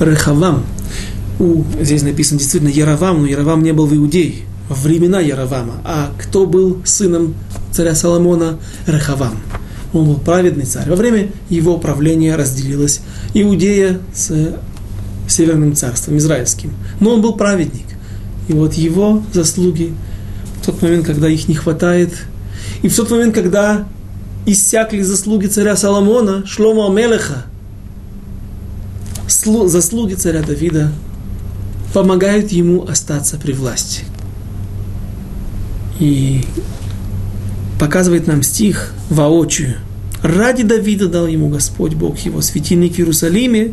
Рехавам. У, здесь написано действительно Яровам, но Яровам не был в Иудее. Во времена Яровама. А кто был сыном царя Соломона? Рехавам. Он был праведный царь. Во время его правления разделилась Иудея с Северным царством, израильским. Но он был праведник. И вот его заслуги в тот момент, когда их не хватает, и в тот момент, когда иссякли заслуги царя Соломона, Шлома Амелеха, заслуги царя Давида помогают ему остаться при власти. И показывает нам стих воочию. Ради Давида дал ему Господь Бог его светильник в Иерусалиме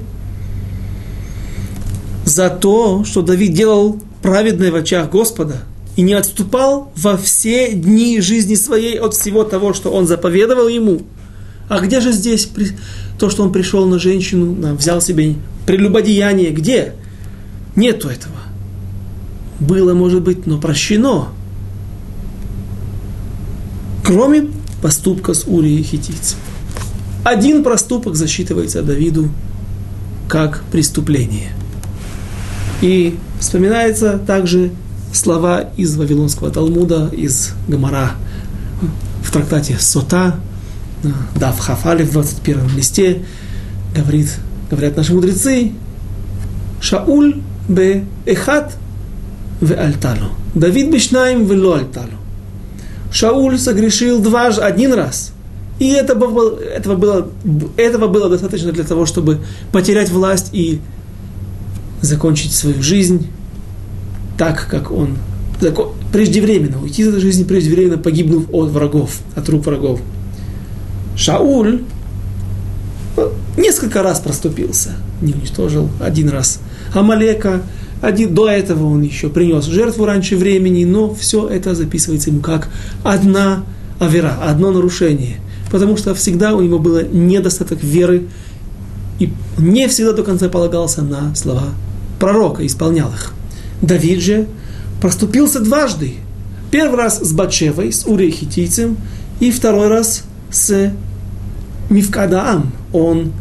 за то, что Давид делал праведное в очах Господа и не отступал во все дни жизни своей от всего того, что он заповедовал ему. А где же здесь то, что он пришел на женщину, взял себе прелюбодеяние, где? Нету этого. Было, может быть, но прощено. Кроме поступка с Урией Хитийцем. Один проступок засчитывается Давиду как преступление. И вспоминается также слова из Вавилонского Талмуда, из Гамара в трактате Сота, Дав Хафали в 21 листе, говорит говорят наши мудрецы, Шауль бе эхат в альталу. Давид бешнаем вело альталу. Шауль согрешил дважды, один раз. И это было, этого, было, этого было достаточно для того, чтобы потерять власть и закончить свою жизнь так, как он преждевременно, уйти из этой жизни преждевременно, погибнув от врагов, от рук врагов. Шауль несколько раз проступился, не уничтожил один раз Амалека, один, до этого он еще принес жертву раньше времени, но все это записывается ему как одна авера, одно нарушение. Потому что всегда у него было недостаток веры, и не всегда до конца полагался на слова пророка, исполнял их. Давид же проступился дважды. Первый раз с Батшевой, с Урией Хитийцем, и второй раз с Мивкадаам. Он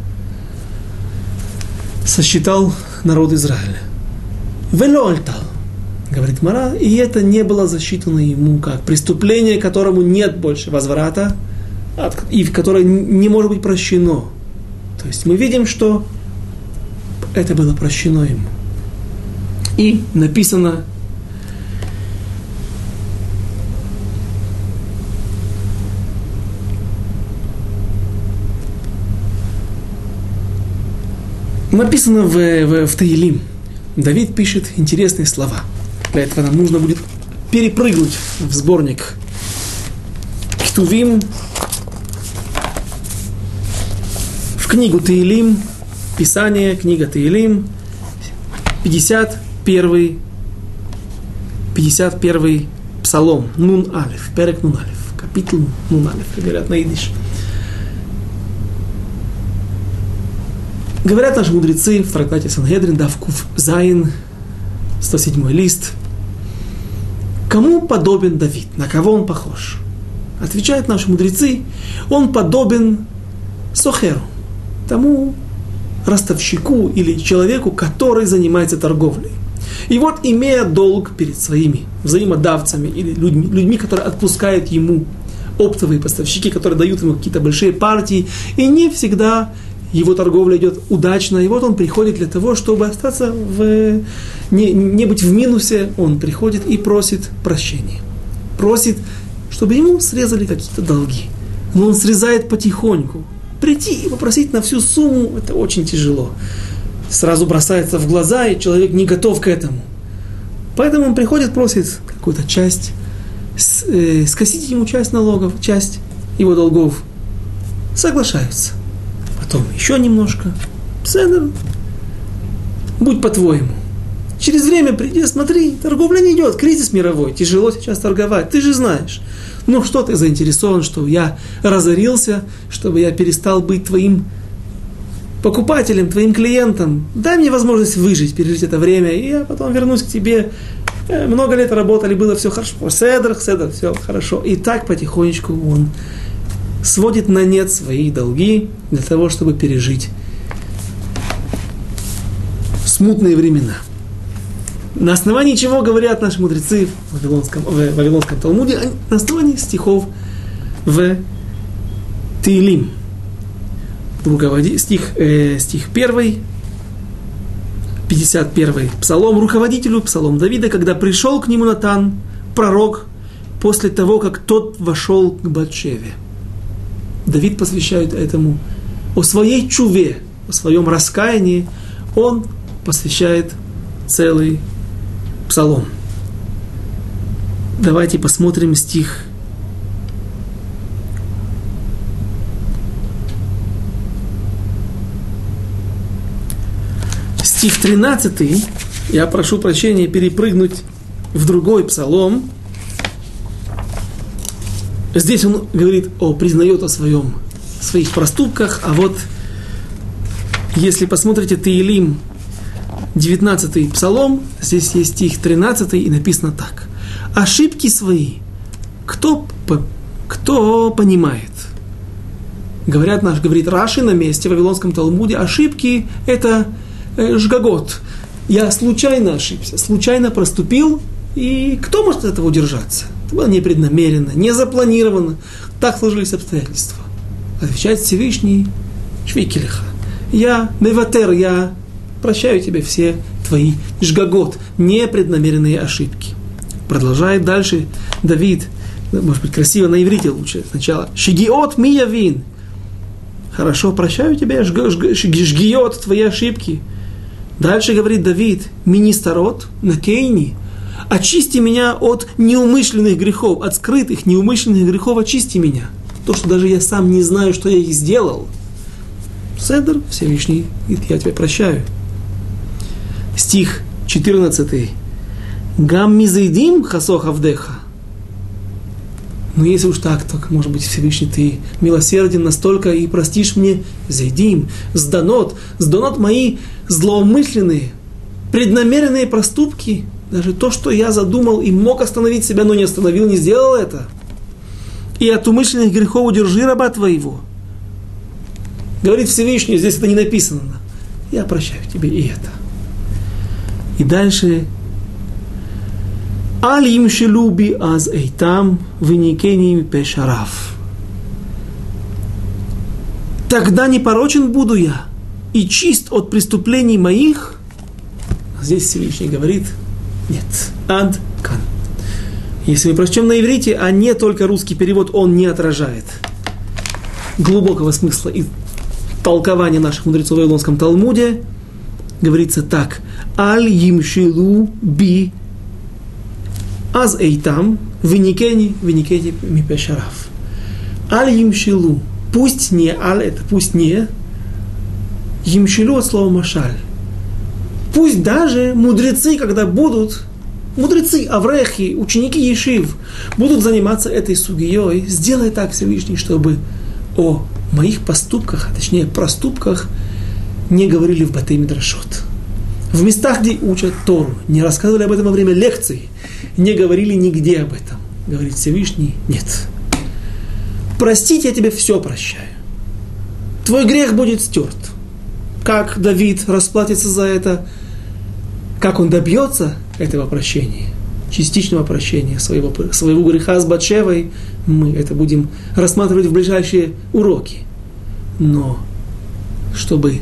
сосчитал народ Израиля. Велольтал, говорит Мара, и это не было засчитано ему как преступление, которому нет больше возврата, и в которое не может быть прощено. То есть мы видим, что это было прощено ему. И написано Написано в, в, в Таилим. Давид пишет интересные слова. Для этого нам нужно будет перепрыгнуть в сборник. Ктувим, в книгу Таилим, Писание, книга Таилим, 51 51 псалом, Нун Алиф, Перек Нун Алиф, капитул Нун Алиф, говорят на идиш. Говорят наши мудрецы в трактате Сангедрин, Давкув Зайн, 107 лист. Кому подобен Давид? На кого он похож? Отвечают наши мудрецы, он подобен Сохеру, тому ростовщику или человеку, который занимается торговлей. И вот, имея долг перед своими взаимодавцами или людьми, людьми которые отпускают ему оптовые поставщики, которые дают ему какие-то большие партии, и не всегда его торговля идет удачно, и вот он приходит для того, чтобы остаться в, не, не быть в минусе, он приходит и просит прощения. Просит, чтобы ему срезали какие-то долги. Но он срезает потихоньку. Прийти и попросить на всю сумму, это очень тяжело. Сразу бросается в глаза, и человек не готов к этому. Поэтому он приходит, просит какую-то часть э, скосить ему часть налогов, часть его долгов. Соглашаются. Потом еще немножко. Цены. Будь по-твоему. Через время приди, смотри, торговля не идет, кризис мировой, тяжело сейчас торговать, ты же знаешь. Ну что ты заинтересован, что я разорился, чтобы я перестал быть твоим покупателем, твоим клиентом. Дай мне возможность выжить, пережить это время, и я потом вернусь к тебе. Э, много лет работали, было все хорошо. Седр, седр, все хорошо. И так потихонечку он сводит на нет свои долги для того, чтобы пережить смутные времена. На основании чего говорят наши мудрецы в Вавилонском, в Вавилонском Талмуде? На основании стихов в Тилим. Руководи, стих, э, стих 1, 51 псалом, руководителю, псалом Давида, когда пришел к нему Натан, пророк, после того, как тот вошел к Батшеве. Давид посвящает этому о своей чуве, о своем раскаянии, он посвящает целый псалом. Давайте посмотрим стих стих 13, я прошу прощения перепрыгнуть в другой псалом. Здесь он говорит о, признает о своем, своих проступках, а вот если посмотрите Таилим 19 псалом, здесь есть стих 13 и написано так. Ошибки свои, кто, кто понимает? Говорят наш, говорит Раши на месте в Вавилонском Талмуде, ошибки – это э, жгагот. Я случайно ошибся, случайно проступил, и кто может от этого удержаться? Это было непреднамеренно, не запланировано. Так сложились обстоятельства. Отвечает Всевышний Швикелиха. Я, Меватер, я прощаю тебе все твои жгагот, непреднамеренные ошибки. Продолжает дальше Давид, может быть, красиво на иврите лучше сначала. Шигиот миявин. Хорошо, прощаю тебе жгиот, твои ошибки. Дальше говорит Давид, министарот, накейни, очисти меня от неумышленных грехов, от скрытых неумышленных грехов очисти меня. То, что даже я сам не знаю, что я их сделал. Седр Всевышний, я тебя прощаю стих 14. Гам мизайдим хасох авдеха. Ну, если уж так, то, может быть, Всевышний, ты милосерден настолько и простишь мне зайдим, сданот, сданот мои злоумышленные, преднамеренные проступки, даже то, что я задумал и мог остановить себя, но не остановил, не сделал это. И от умышленных грехов удержи раба твоего. Говорит Всевышний, здесь это не написано. Я прощаю тебе и это. И дальше Аль им шелуби аз эйтам веникени пешарав. Тогда не порочен буду я и чист от преступлений моих. Здесь Всевышний говорит, нет, ад кан. Если мы прочтем на иврите, а не только русский перевод, он не отражает глубокого смысла и толкования наших мудрецов в Вавилонском Талмуде, говорится так. Аль имшилу би аз эйтам веникени веникени мипешараф. Аль имшилу. Пусть не аль, это пусть не. Имшилу от слова машаль. Пусть даже мудрецы, когда будут, мудрецы, аврехи, ученики Ешив, будут заниматься этой сугией, сделай так, Всевышний, чтобы о моих поступках, а точнее проступках, не говорили в Батей Мидрашот. В местах, где учат Тору, не рассказывали об этом во время лекций, не говорили нигде об этом. Говорит Всевышний, нет. Простить я тебе все прощаю. Твой грех будет стерт. Как Давид расплатится за это, как он добьется этого прощения, частичного прощения своего, своего греха с Батшевой, мы это будем рассматривать в ближайшие уроки. Но чтобы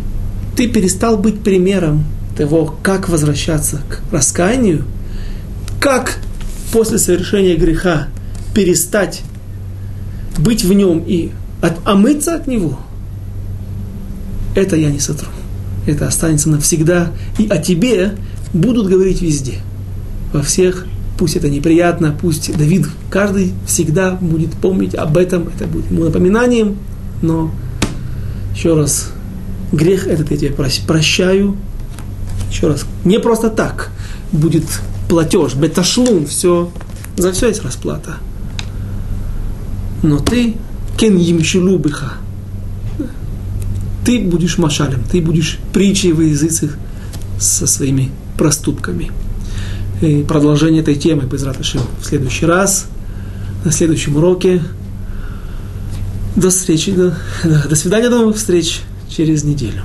ты перестал быть примером того, как возвращаться к раскаянию, как после совершения греха перестать быть в нем и от, омыться от него, это я не сотру. Это останется навсегда. И о тебе будут говорить везде. Во всех пусть это неприятно, пусть Давид каждый всегда будет помнить об этом, это будет ему напоминанием, но еще раз, грех этот я тебе прощаю, еще раз, не просто так будет платеж, беташлун, все, за все есть расплата. Но ты, кен емшилубиха, ты будешь машалем, ты будешь притчей в языцах со своими проступками. И продолжение этой темы, без в следующий раз, на следующем уроке. До встречи, до, до свидания, до новых встреч через неделю.